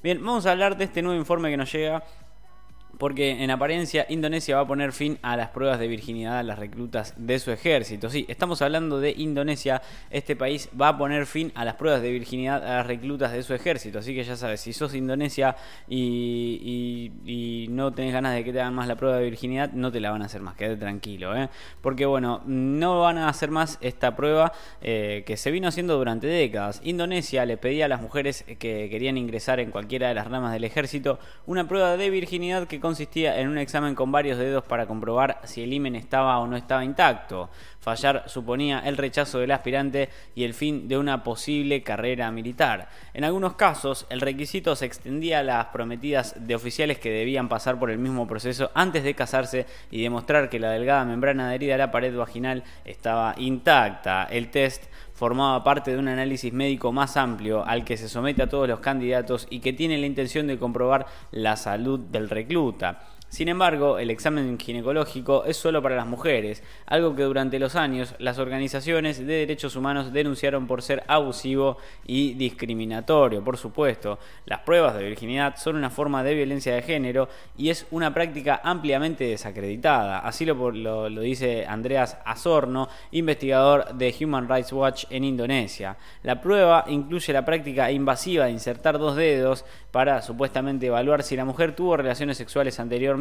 Bien, vamos a hablar de este nuevo informe que nos llega porque en apariencia Indonesia va a poner fin a las pruebas de virginidad a las reclutas de su ejército. Sí, estamos hablando de Indonesia, este país va a poner fin a las pruebas de virginidad a las reclutas de su ejército, así que ya sabes, si sos Indonesia y, no tenés ganas de que te hagan más la prueba de virginidad, no te la van a hacer más, quédate tranquilo, ¿eh? porque bueno, no van a hacer más esta prueba eh, que se vino haciendo durante décadas. Indonesia le pedía a las mujeres que querían ingresar en cualquiera de las ramas del ejército una prueba de virginidad que consistía en un examen con varios dedos para comprobar si el himen estaba o no estaba intacto. Fallar suponía el rechazo del aspirante y el fin de una posible carrera militar. En algunos casos, el requisito se extendía a las prometidas de oficiales que debían pasar por el mismo proceso antes de casarse y demostrar que la delgada membrana adherida a la pared vaginal estaba intacta. El test formaba parte de un análisis médico más amplio al que se somete a todos los candidatos y que tiene la intención de comprobar la salud del recluta. Sin embargo, el examen ginecológico es solo para las mujeres, algo que durante los años las organizaciones de derechos humanos denunciaron por ser abusivo y discriminatorio. Por supuesto, las pruebas de virginidad son una forma de violencia de género y es una práctica ampliamente desacreditada. Así lo, lo, dice Andreas Azorno, investigador de Human Rights Watch en Indonesia. La prueba incluye la práctica invasiva de insertar dos dedos para supuestamente evaluar si la mujer tuvo relaciones sexuales anteriormente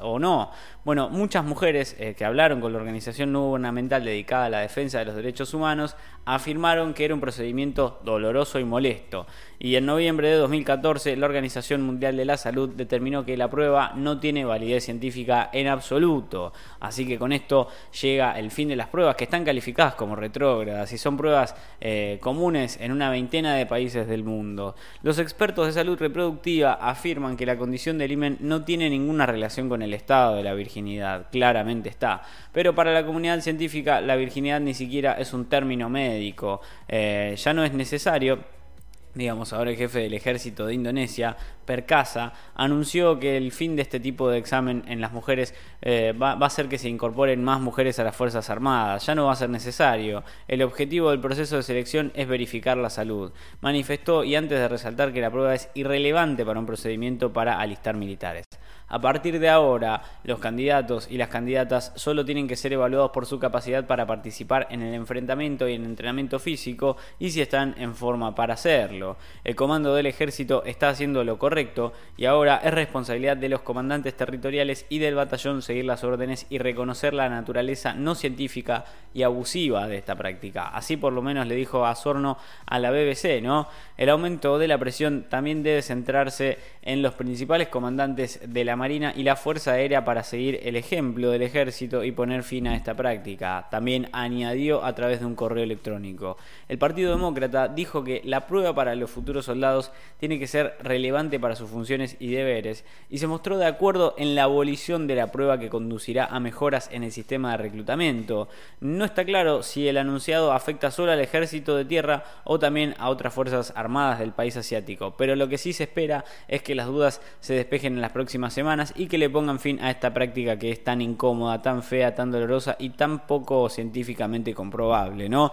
o no. Bueno, muchas mujeres eh, que hablaron con la organización no gubernamental dedicada a la defensa de los derechos humanos afirmaron que era un procedimiento doloroso y molesto. Y en noviembre de 2014 la Organización Mundial de la Salud determinó que la prueba no tiene validez científica en absoluto. Así que con esto llega el fin de las pruebas que están calificadas como retrógradas y son pruebas eh, comunes en una veintena de países del mundo. Los expertos de salud reproductiva afirman que la condición del himen no tiene ninguna relación con el estado de la virginidad, claramente está. Pero para la comunidad científica la virginidad ni siquiera es un término médico, eh, ya no es necesario digamos, ahora el jefe del ejército de Indonesia, Perkasa, anunció que el fin de este tipo de examen en las mujeres eh, va, a ser que se incorporen más mujeres a las Fuerzas Armadas. Ya no va a ser necesario. El objetivo del proceso de selección es verificar la salud. Manifestó y antes de resaltar que la prueba es irrelevante para un procedimiento para alistar militares. A partir de ahora, los candidatos y las candidatas solo tienen que ser evaluados por su capacidad para participar en el enfrentamiento y en el entrenamiento físico y si están en forma para hacerlo. El comando del ejército está haciendo lo correcto y ahora es responsabilidad de los comandantes territoriales y del batallón seguir las órdenes y reconocer la naturaleza no científica y abusiva de esta práctica. Así por lo menos le dijo Azorno a la BBC, ¿no? El aumento de la presión también debe centrarse en los principales comandantes de la Marina y la Fuerza Aérea para seguir el ejemplo del ejército y poner fin a esta práctica. También añadió a través de un correo electrónico. El Partido Demócrata dijo que la prueba para los futuros soldados tiene que ser relevante para sus funciones y deberes y se mostró de acuerdo en la abolición de la prueba que conducirá a mejoras en el sistema de reclutamiento. No está claro si el anunciado afecta solo al ejército de tierra o también a otras fuerzas armadas del país asiático, pero lo que sí se espera es que las dudas se despejen en las próximas semanas y que le pongan fin a esta práctica que es tan incómoda, tan fea, tan dolorosa y tan poco científicamente comprobable, ¿no?